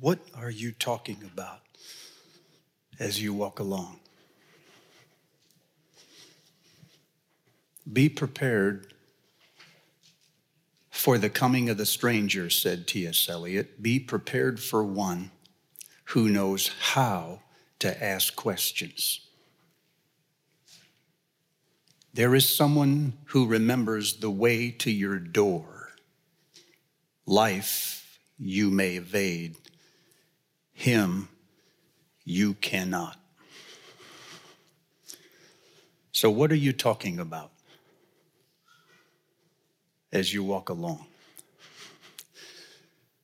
What are you talking about as you walk along? Be prepared for the coming of the stranger, said T.S. Eliot. Be prepared for one who knows how to ask questions. There is someone who remembers the way to your door. Life you may evade, him you cannot. So, what are you talking about as you walk along?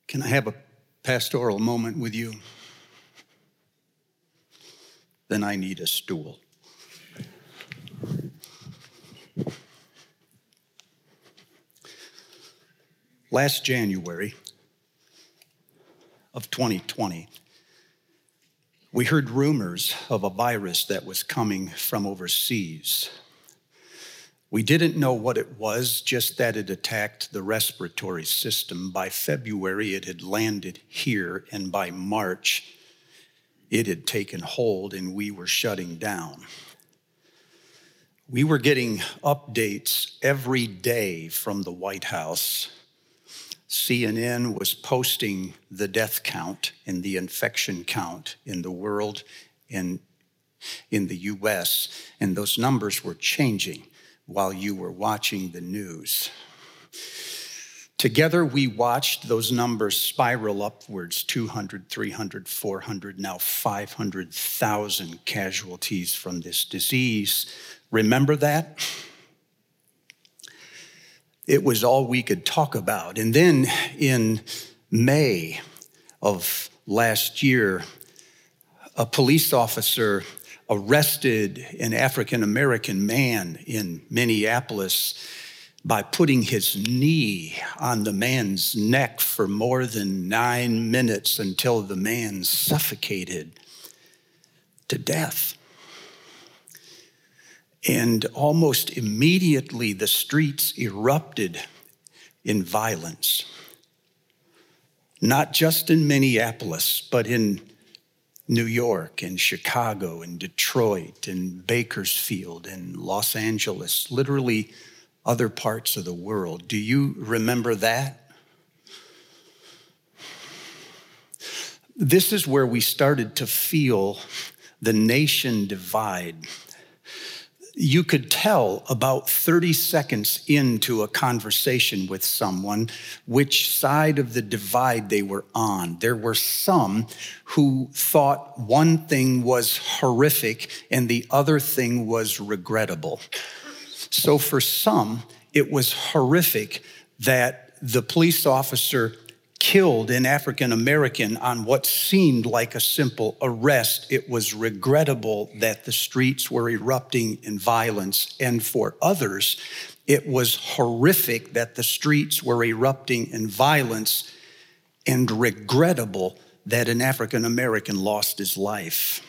Can I have a pastoral moment with you? Then I need a stool. Last January of 2020, we heard rumors of a virus that was coming from overseas. We didn't know what it was, just that it attacked the respiratory system. By February, it had landed here, and by March, it had taken hold and we were shutting down. We were getting updates every day from the White House CNN was posting the death count and the infection count in the world and in the US, and those numbers were changing while you were watching the news. Together, we watched those numbers spiral upwards 200, 300, 400, now 500,000 casualties from this disease. Remember that? It was all we could talk about. And then in May of last year, a police officer arrested an African American man in Minneapolis by putting his knee on the man's neck for more than nine minutes until the man suffocated to death. And almost immediately, the streets erupted in violence. Not just in Minneapolis, but in New York and Chicago and Detroit and Bakersfield and Los Angeles, literally other parts of the world. Do you remember that? This is where we started to feel the nation divide you could tell about 30 seconds into a conversation with someone which side of the divide they were on. There were some who thought one thing was horrific and the other thing was regrettable. So for some, it was horrific that the police officer killed an African American on what seemed like a simple arrest. It was regrettable that the streets were erupting in violence. And for others, it was horrific that the streets were erupting in violence and regrettable that an African American lost his life.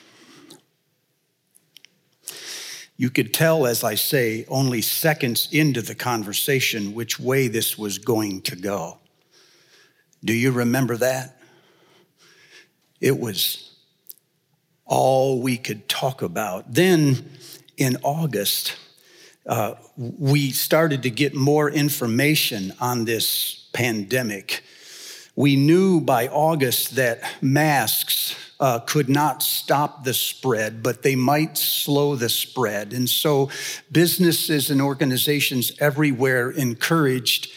You could tell, as I say, only seconds into the conversation which way this was going to go. Do you remember that? It was all we could talk about. Then in August, uh, we started to get more information on this pandemic. We knew by August that masks uh, could not stop the spread, but they might slow the spread. And so businesses and organizations everywhere encouraged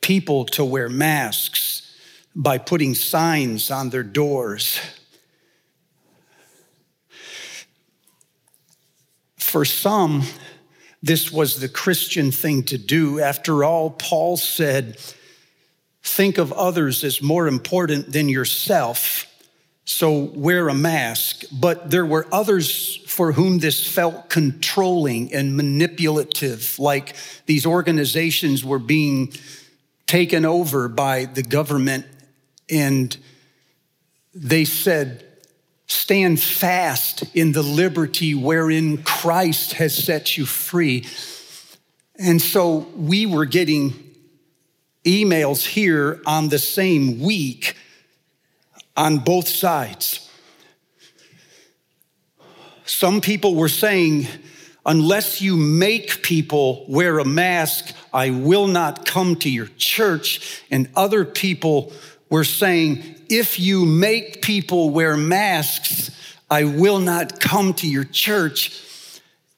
people to wear masks by putting signs on their doors. For some, this was the Christian thing to do. After all, Paul said, Think of others as more important than yourself, so wear a mask. But there were others for whom this felt controlling and manipulative, like these organizations were being taken over by the government and they said, Stand fast in the liberty wherein Christ has set you free. And so we were getting emails here on the same week on both sides. Some people were saying, unless you make people wear a mask, I will not come to your church. And other people were saying, if you make people wear masks, I will not come to your church.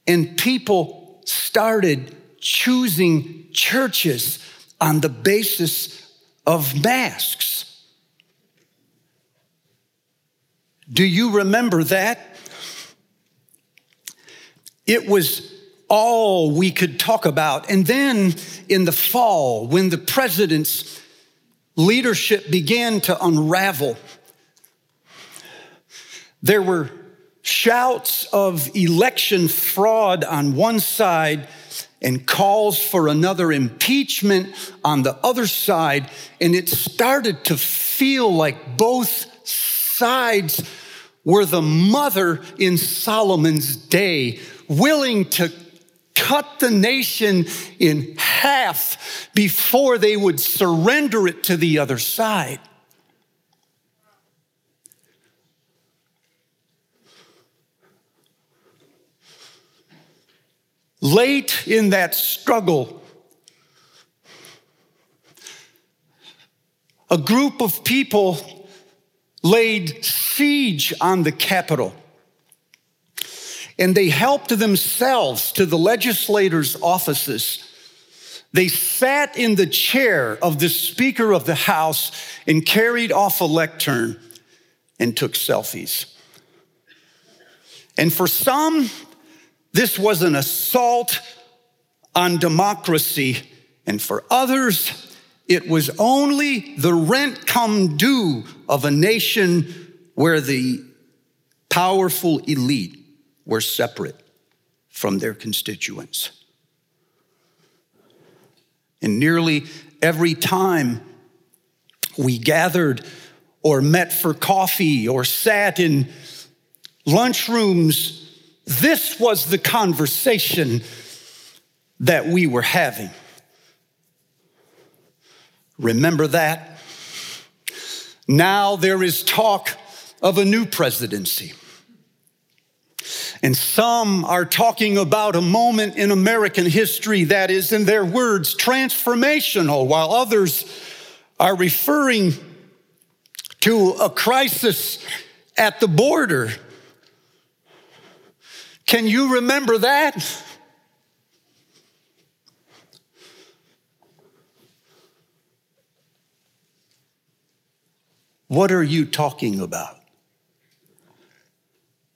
And people started choosing churches on the basis of masks. Do you remember that? It was all we could talk about. And then in the fall, when the president's leadership began to unravel, there were shouts of election fraud on one side and calls for another impeachment on the other side. And it started to feel like both sides were the mother in Solomon's day, willing to cut the nation in half before they would surrender it to the other side. Late in that struggle, a group of people laid siege on the Capitol. And they helped themselves to the legislators' offices. They sat in the chair of the Speaker of the House and carried off a lectern and took selfies. And for some, this was an assault on democracy, and for others, it was only the rent come due of a nation where the powerful elite were separate from their constituents. And nearly every time we gathered or met for coffee or sat in lunchrooms this was the conversation that we were having. Remember that? Now there is talk of a new presidency. And some are talking about a moment in American history that is, in their words, transformational, while others are referring to a crisis at the border can you remember that? What are you talking about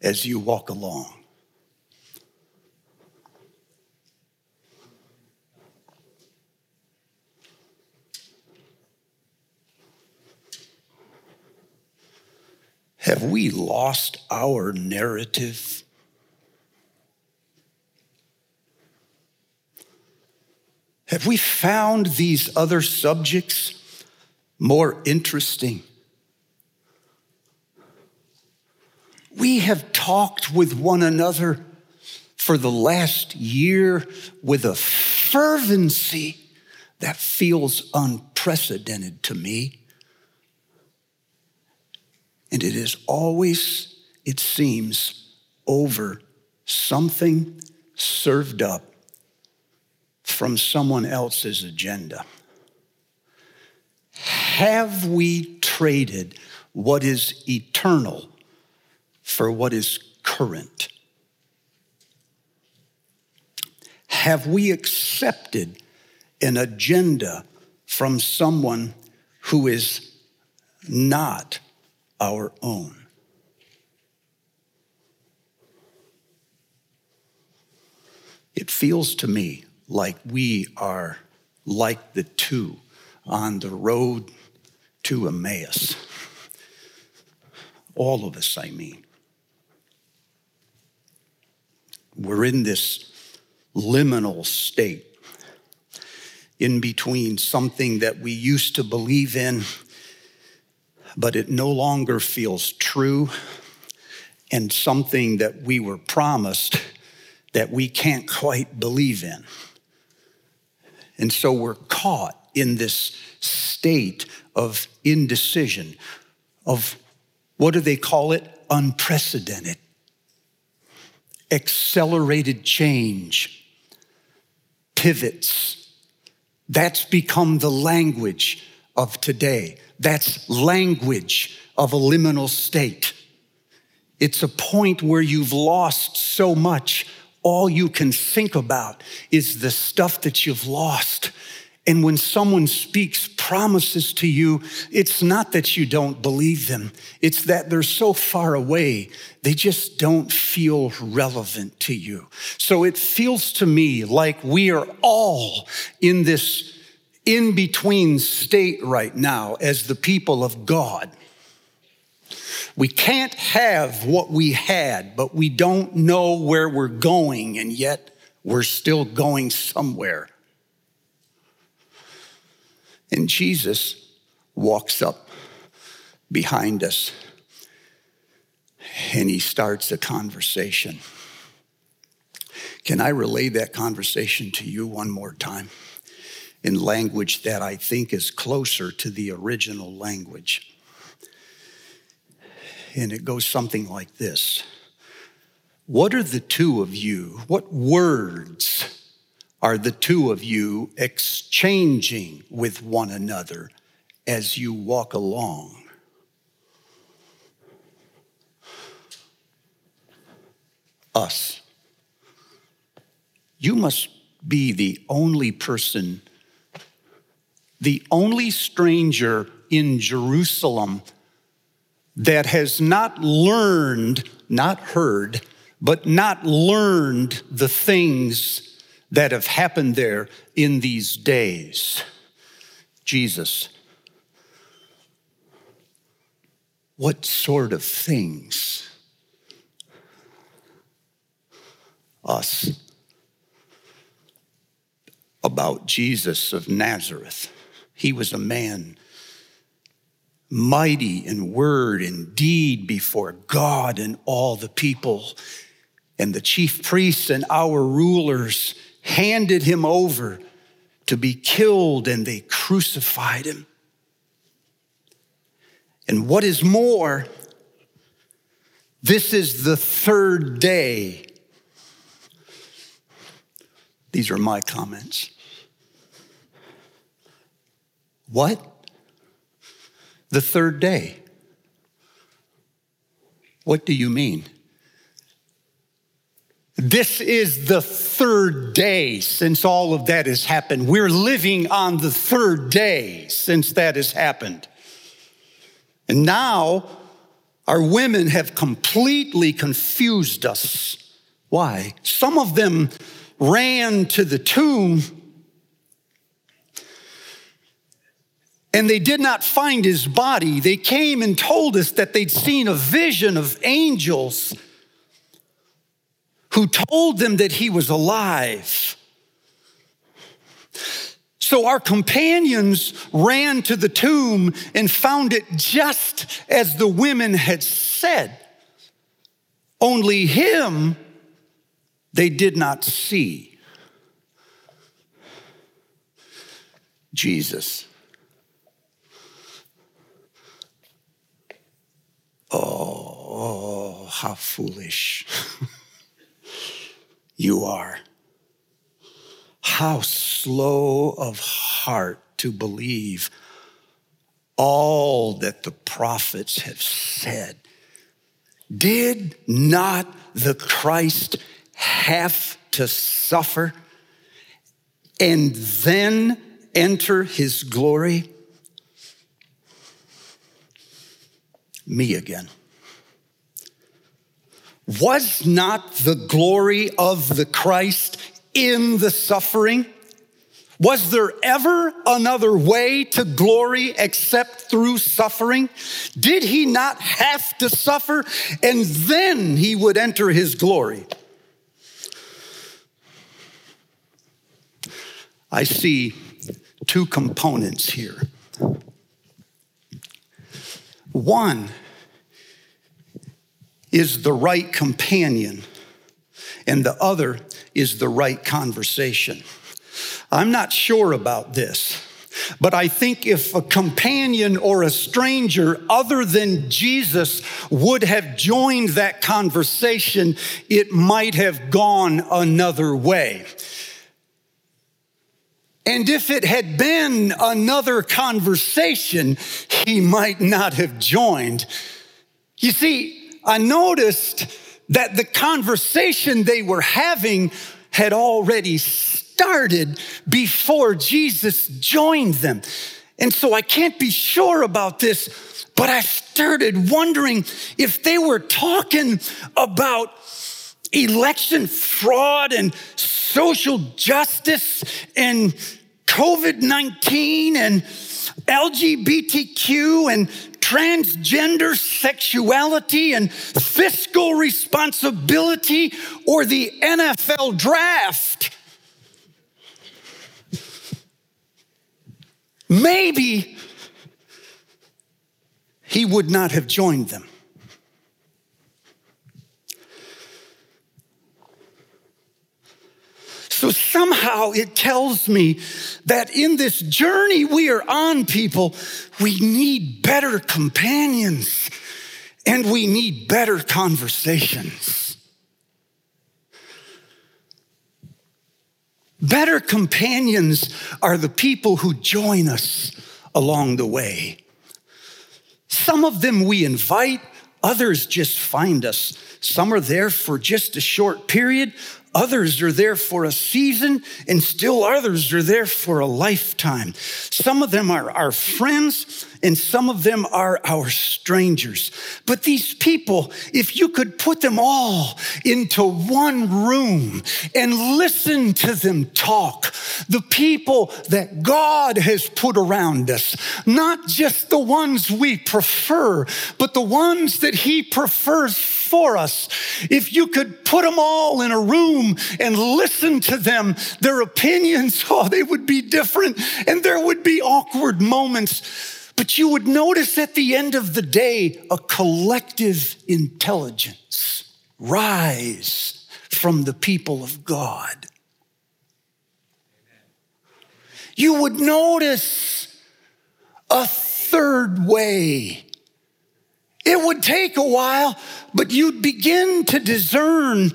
as you walk along? Have we lost our narrative? Have we found these other subjects more interesting? We have talked with one another for the last year with a fervency that feels unprecedented to me. And it is always, it seems, over something served up from someone else's agenda? Have we traded what is eternal for what is current? Have we accepted an agenda from someone who is not our own? It feels to me like we are like the two on the road to Emmaus. All of us, I mean. We're in this liminal state in between something that we used to believe in, but it no longer feels true, and something that we were promised that we can't quite believe in. And so we're caught in this state of indecision of What do they call it? Unprecedented. Accelerated change. Pivots. That's become the language of today. That's language of a liminal state. It's a point where you've lost so much, all you can think about is the stuff that you've lost. And when someone speaks promises to you, it's not that you don't believe them, it's that they're so far away, they just don't feel relevant to you. So it feels to me like we are all in this in between state right now as the people of God. We can't have what we had, but we don't know where we're going, and yet we're still going somewhere. And Jesus walks up behind us and he starts a conversation. Can I relay that conversation to you one more time in language that I think is closer to the original language? And it goes something like this What are the two of you? What words are the two of you exchanging with one another as you walk along. Us. You must be the only person, the only stranger in Jerusalem that has not learned, not heard, but not learned the things that have happened there in these days. Jesus, what sort of things? Us. About Jesus of Nazareth. He was a man mighty in word and deed before God and all the people. And the chief priests and our rulers handed him over to be killed and they crucified him. And what is more, this is the third day. These are my comments. What? The third day. What do you mean? This is the third day since all of that has happened. We're living on the third day since that has happened. And now our women have completely confused us. Why? Some of them ran to the tomb and they did not find his body. They came and told us that they'd seen a vision of angels who told them that he was alive. So our companions ran to the tomb and found it just as the women had said. Only him they did not see. Jesus. Oh, how foolish. you are. How slow of heart to believe all that the prophets have said. Did not the Christ have to suffer and then enter his glory? Me again. Was not the glory of the Christ in the suffering? Was there ever another way to glory except through suffering? Did he not have to suffer and then he would enter his glory? I see two components here. One is the right companion, and the other is the right conversation. I'm not sure about this, But I think if a companion or a stranger other than Jesus would have joined that conversation, it might have gone another way. And if it had been another conversation, he might not have joined. You see, I noticed that the conversation they were having had already started before Jesus joined them. And so I can't be sure about this, but I started wondering if they were talking about election fraud and social justice and COVID 19 and LGBTQ and transgender sexuality and fiscal responsibility or the NFL draft. Maybe he would not have joined them. So it tells me that in this journey we are on, people, we need better companions and we need better conversations. Better companions are the people who join us along the way. Some of them we invite, others just find us. Some are there for just a short period, Others are there for a season, and still others are there for a lifetime. Some of them are our friends, and some of them are our strangers. But these people, if you could put them all into one room and listen to them talk, the people that God has put around us, not just the ones we prefer, but the ones that He prefers for us. If you could put them all in a room and listen to them, their opinions, oh, they would be different and there would be awkward moments. But you would notice at the end of the day a collective intelligence rise from the people of God. You would notice a third way it would take a while, but you'd begin to discern,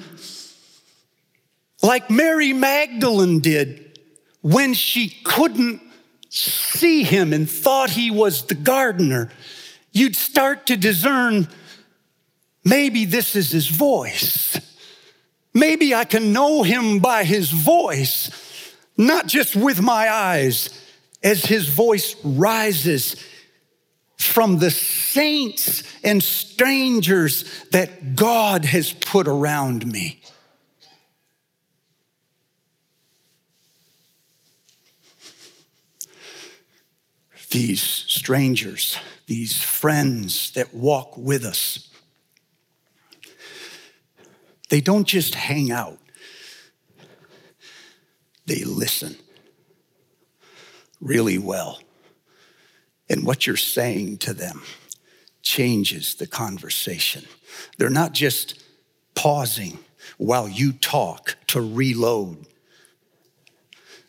like Mary Magdalene did when she couldn't see him and thought he was the gardener. You'd start to discern maybe this is his voice. Maybe I can know him by his voice, not just with my eyes, as his voice rises from the saints and strangers that God has put around me. These strangers, these friends that walk with us, they don't just hang out, they listen really well. And what you're saying to them changes the conversation. They're not just pausing while you talk to reload.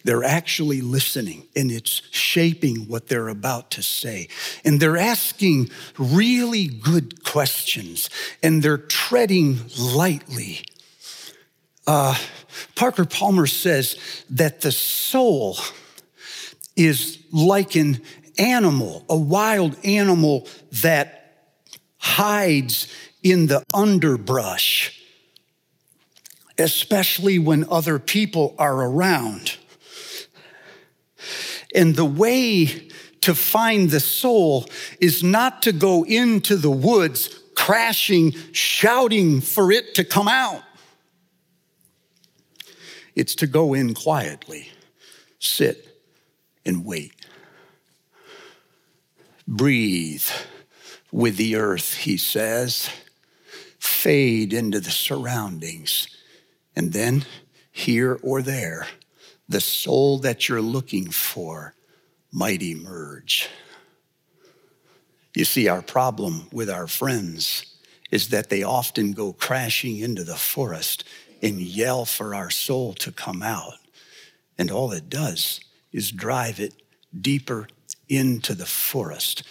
They're actually listening and it's shaping what they're about to say. And they're asking really good questions and they're treading lightly. Uh, Parker Palmer says that the soul is like an animal, a wild animal that hides in the underbrush, especially when other people are around. And the way to find the soul is not to go into the woods crashing, shouting for it to come out. It's to go in quietly, sit, and wait. Breathe with the earth, he says. Fade into the surroundings. And then, here or there, the soul that you're looking for might emerge. You see, our problem with our friends is that they often go crashing into the forest and yell for our soul to come out. And all it does is drive it deeper into the forest.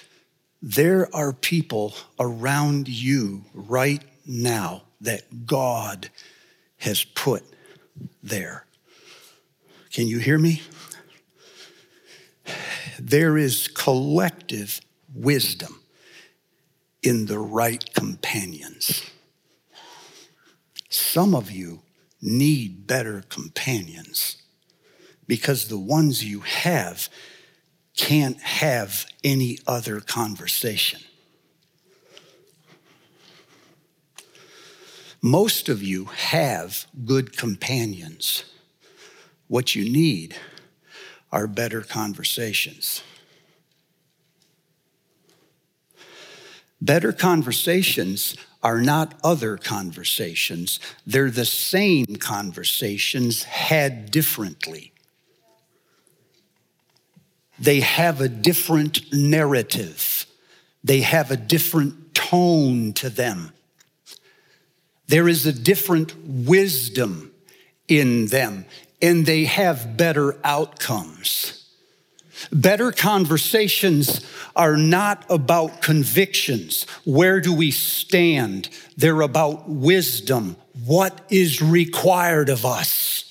There are people around you right now that God has put there. Can you hear me? There is collective wisdom in the right companions. Some of you need better companions because the ones you have can't have any other conversation. Most of you have good companions. What you need are better conversations. Better conversations are not other conversations, they're the same conversations had differently. They have a different narrative, they have a different tone to them. There is a different wisdom in them, and they have better outcomes. Better conversations are not about convictions. Where do we stand? They're about wisdom. What is required of us?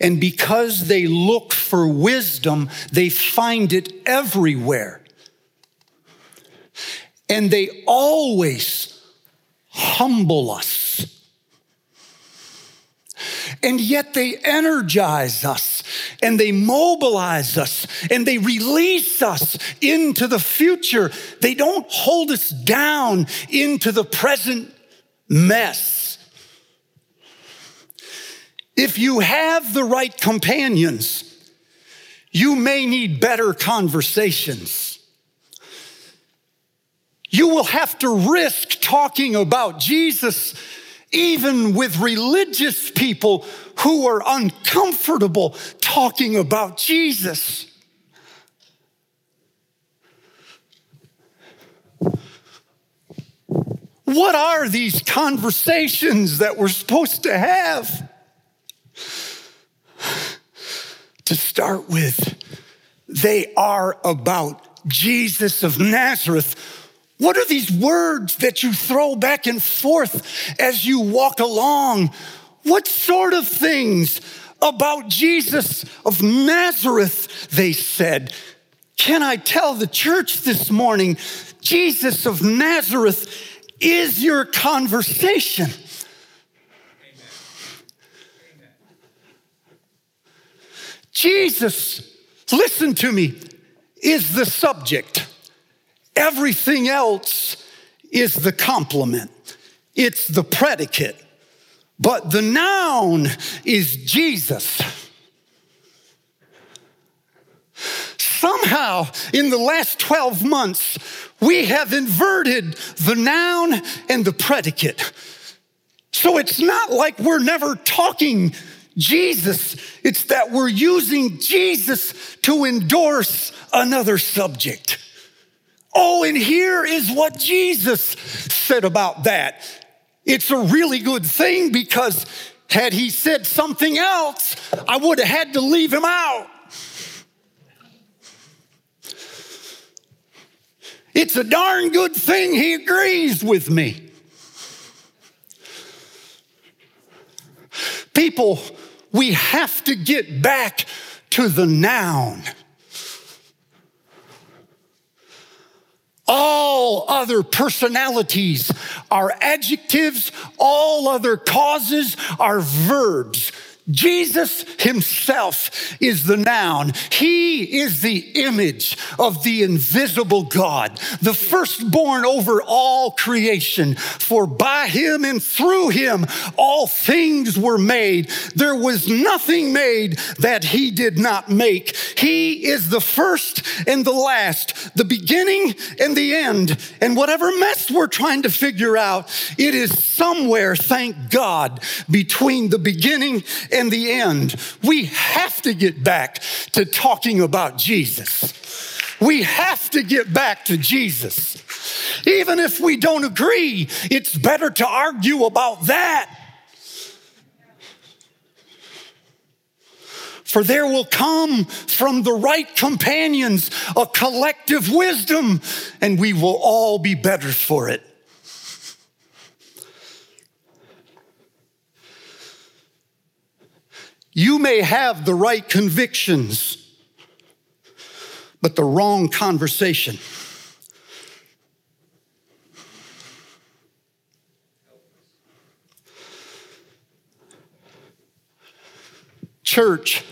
And because they look for wisdom, they find it everywhere. And they always humble us. And yet they energize us and they mobilize us and they release us into the future. They don't hold us down into the present mess. If you have the right companions, you may need better conversations. You will have to risk talking about Jesus even with religious people who are uncomfortable talking about Jesus. What are these conversations that we're supposed to have? To start with, they are about Jesus of Nazareth. What are these words that you throw back and forth as you walk along? What sort of things about Jesus of Nazareth, they said. Can I tell the church this morning, Jesus of Nazareth is your conversation? Jesus, listen to me, is the subject. Everything else is the complement, it's the predicate. But the noun is Jesus. Somehow, in the last 12 months, we have inverted the noun and the predicate. So it's not like we're never talking Jesus, it's that we're using Jesus to endorse another subject. Oh, and here is what Jesus said about that. It's a really good thing because had he said something else, I would have had to leave him out. It's a darn good thing he agrees with me. People we have to get back to the noun. All other personalities are adjectives, all other causes are verbs. Jesus himself is the noun. He is the image of the invisible God, the firstborn over all creation. For by him and through him all things were made. There was nothing made that he did not make. He is the first and the last, the beginning and the end. And whatever mess we're trying to figure out, it is somewhere, thank God, between the beginning and the end. We have to get back to talking about Jesus. We have to get back to Jesus. Even if we don't agree, it's better to argue about that. For there will come from the right companions a collective wisdom, and we will all be better for it. You may have the right convictions, but the wrong conversation. Church,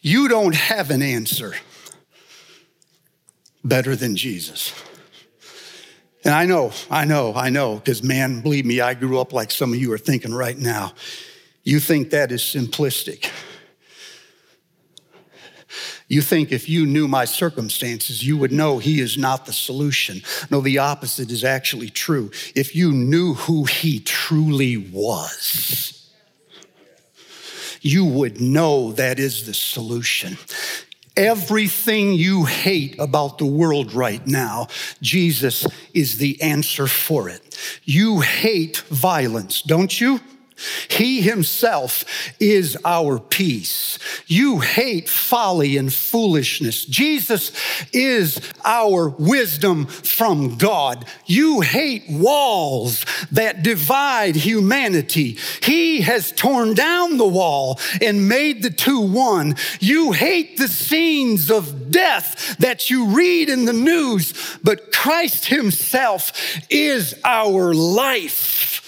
you don't have an answer better than Jesus. And I know, I know, I know, because man, believe me, I grew up like some of you are thinking right now. You think that is simplistic. You think if you knew my circumstances, you would know he is not the solution. No, the opposite is actually true. If you knew who he truly was, you would know that is the solution. Everything you hate about the world right now, Jesus is the answer for it. You hate violence, don't you? He himself is our peace. You hate folly and foolishness. Jesus is our wisdom from God. You hate walls that divide humanity. He has torn down the wall and made the two one. You hate the scenes of death that you read in the news, but Christ himself is our life.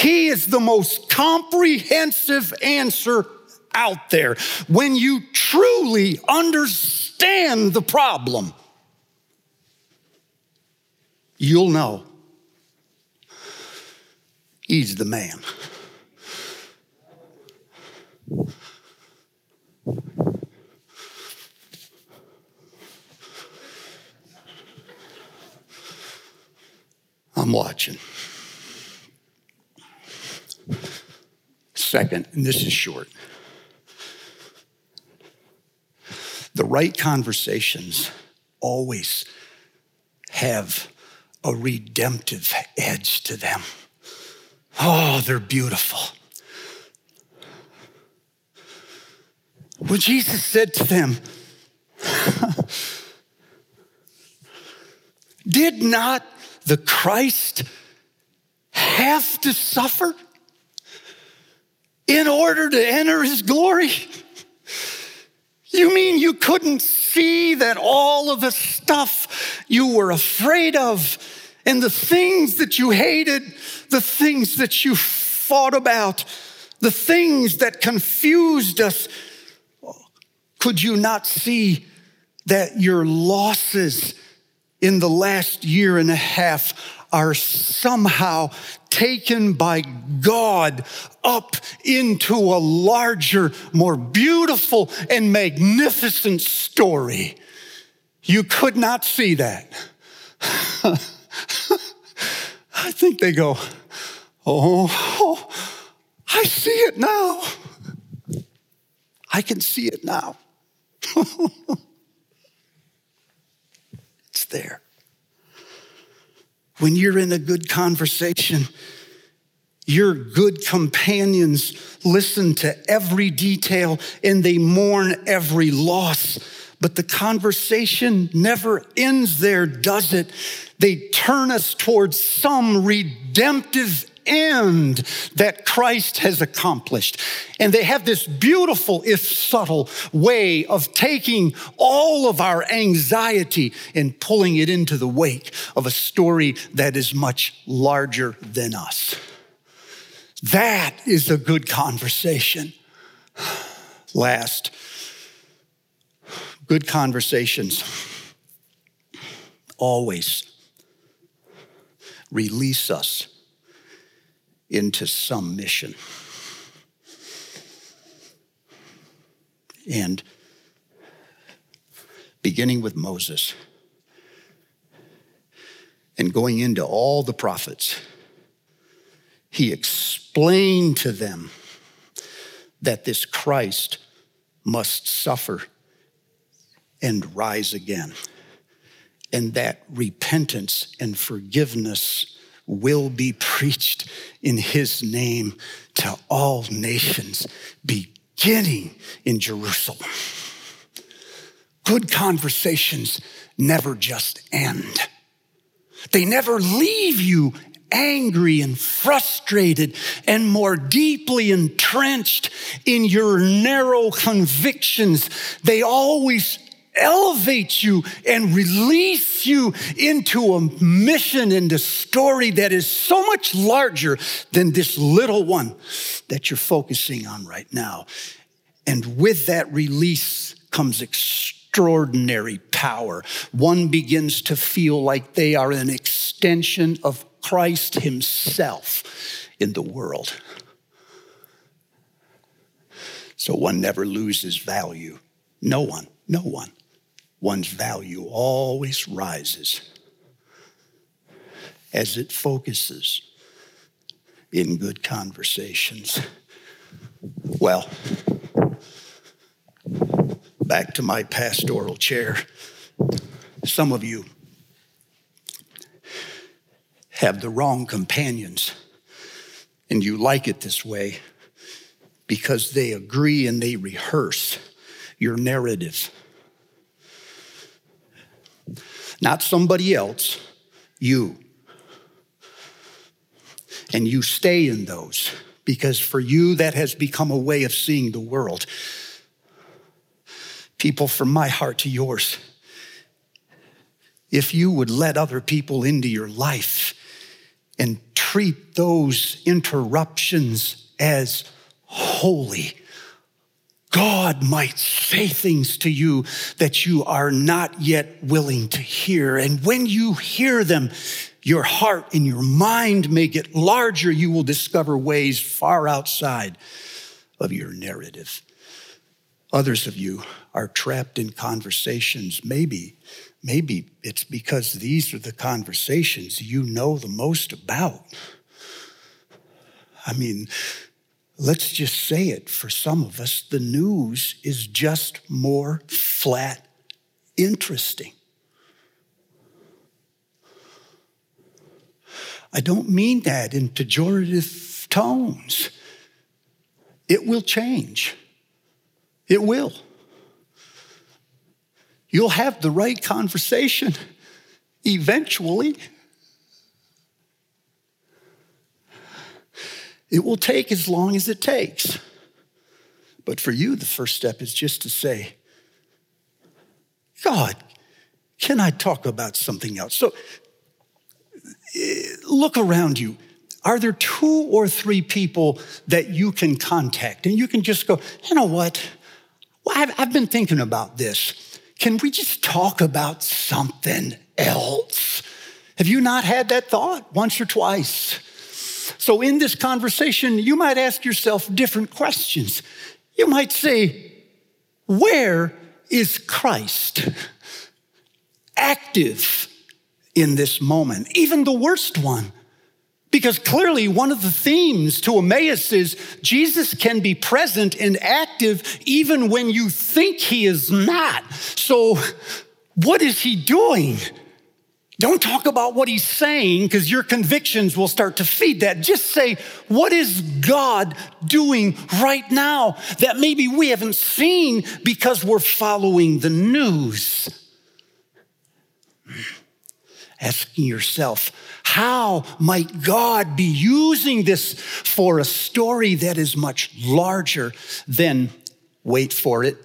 He is the most comprehensive answer out there when you truly understand the problem. You'll know he's the man. I'm watching. Second, and this is short. The right conversations always have a redemptive edge to them. Oh, they're beautiful. Well, Jesus said to them, Did not the Christ have to suffer? In order to enter his glory? You mean you couldn't see that all of the stuff you were afraid of and the things that you hated, the things that you fought about, the things that confused us, could you not see that your losses in the last year and a half are somehow taken by God up into a larger, more beautiful, and magnificent story. You could not see that. I think they go, oh, oh, I see it now. I can see it now. it's there. When you're in a good conversation, your good companions listen to every detail and they mourn every loss. But the conversation never ends there, does it? They turn us towards some redemptive end that Christ has accomplished. And they have this beautiful, if subtle, way of taking all of our anxiety and pulling it into the wake of a story that is much larger than us. That is a good conversation. Last, good conversations always release us into some mission. And beginning with Moses and going into all the prophets, he explained to them that this Christ must suffer and rise again, and that repentance and forgiveness will be preached in his name to all nations, beginning in Jerusalem. Good conversations never just end. They never leave you angry and frustrated and more deeply entrenched in your narrow convictions. They always elevate you and release you into a mission and a story that is so much larger than this little one that you're focusing on right now. And with that release comes extraordinary power. One begins to feel like they are an extension of Christ Himself in the world. So one never loses value. No one, no one one's value always rises as it focuses in good conversations. Well, back to my pastoral chair. Some of you have the wrong companions, and you like it this way because they agree and they rehearse your narrative not somebody else, you. And you stay in those because for you, that has become a way of seeing the world. People, from my heart to yours, if you would let other people into your life and treat those interruptions as holy, God might say things to you that you are not yet willing to hear. And when you hear them, your heart and your mind may get larger. You will discover ways far outside of your narrative. Others of you are trapped in conversations. Maybe, maybe it's because these are the conversations you know the most about. I mean, let's just say it for some of us, the news is just more flat interesting. I don't mean that in pejorative tones. It will change. It will. You'll have the right conversation eventually. It will take as long as it takes. But for you, the first step is just to say, God, can I talk about something else? So eh, look around you. Are there two or three people that you can contact? And you can just go, you know what? I've been thinking about this. Can we just talk about something else? Have you not had that thought once or twice? So, in this conversation, you might ask yourself different questions. You might say, Where is Christ active in this moment? Even the worst one. Because clearly, one of the themes to Emmaus is Jesus can be present and active even when you think he is not. So, what is he doing? Don't talk about what he's saying because your convictions will start to feed that. Just say, what is God doing right now that maybe we haven't seen because we're following the news? Hmm. Asking yourself, how might God be using this for a story that is much larger than, wait for it,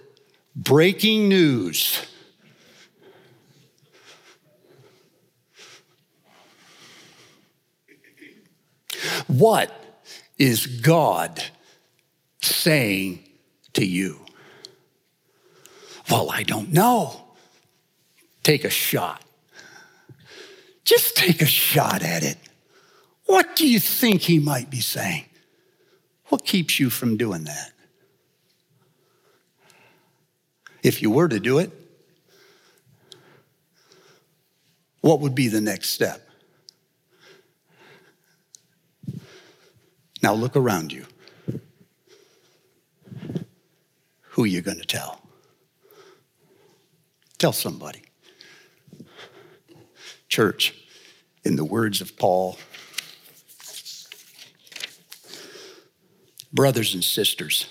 breaking news? What is God saying to you? Well, I don't know. Take a shot. Just take a shot at it. What do you think he might be saying? What keeps you from doing that? If you were to do it, what would be the next step? Now look around you. Who are you going to tell? Tell somebody. Church, in the words of Paul, brothers and sisters,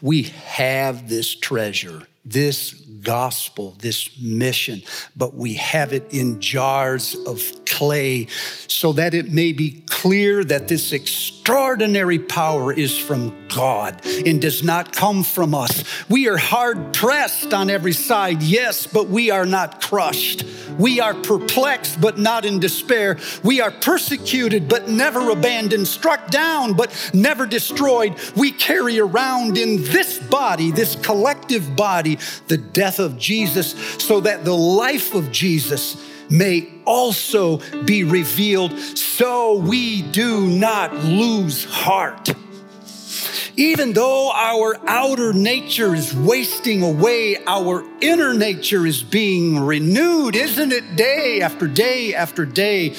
we have this treasure this gospel, this mission, but we have it in jars of clay so that it may be clear that this extraordinary power is from God and does not come from us. We are hard pressed on every side, yes, but we are not crushed. We are perplexed, but not in despair. We are persecuted, but never abandoned, struck down, but never destroyed. We carry around in this body, this collective the death of Jesus, so that the life of Jesus may also be revealed, so we do not lose heart. Even though our outer nature is wasting away, our inner nature is being renewed, isn't it? Day after day after day.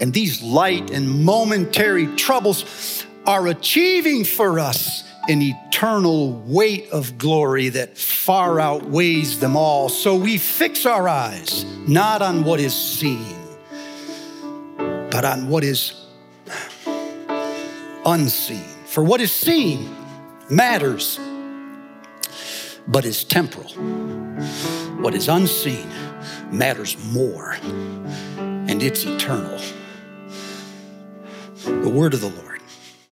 And these light and momentary troubles are achieving for us an eternal weight of glory that far outweighs them all. So we fix our eyes not on what is seen, but on what is unseen. For what is seen matters, but is temporal. What is unseen matters more, and it's eternal. The word of the Lord.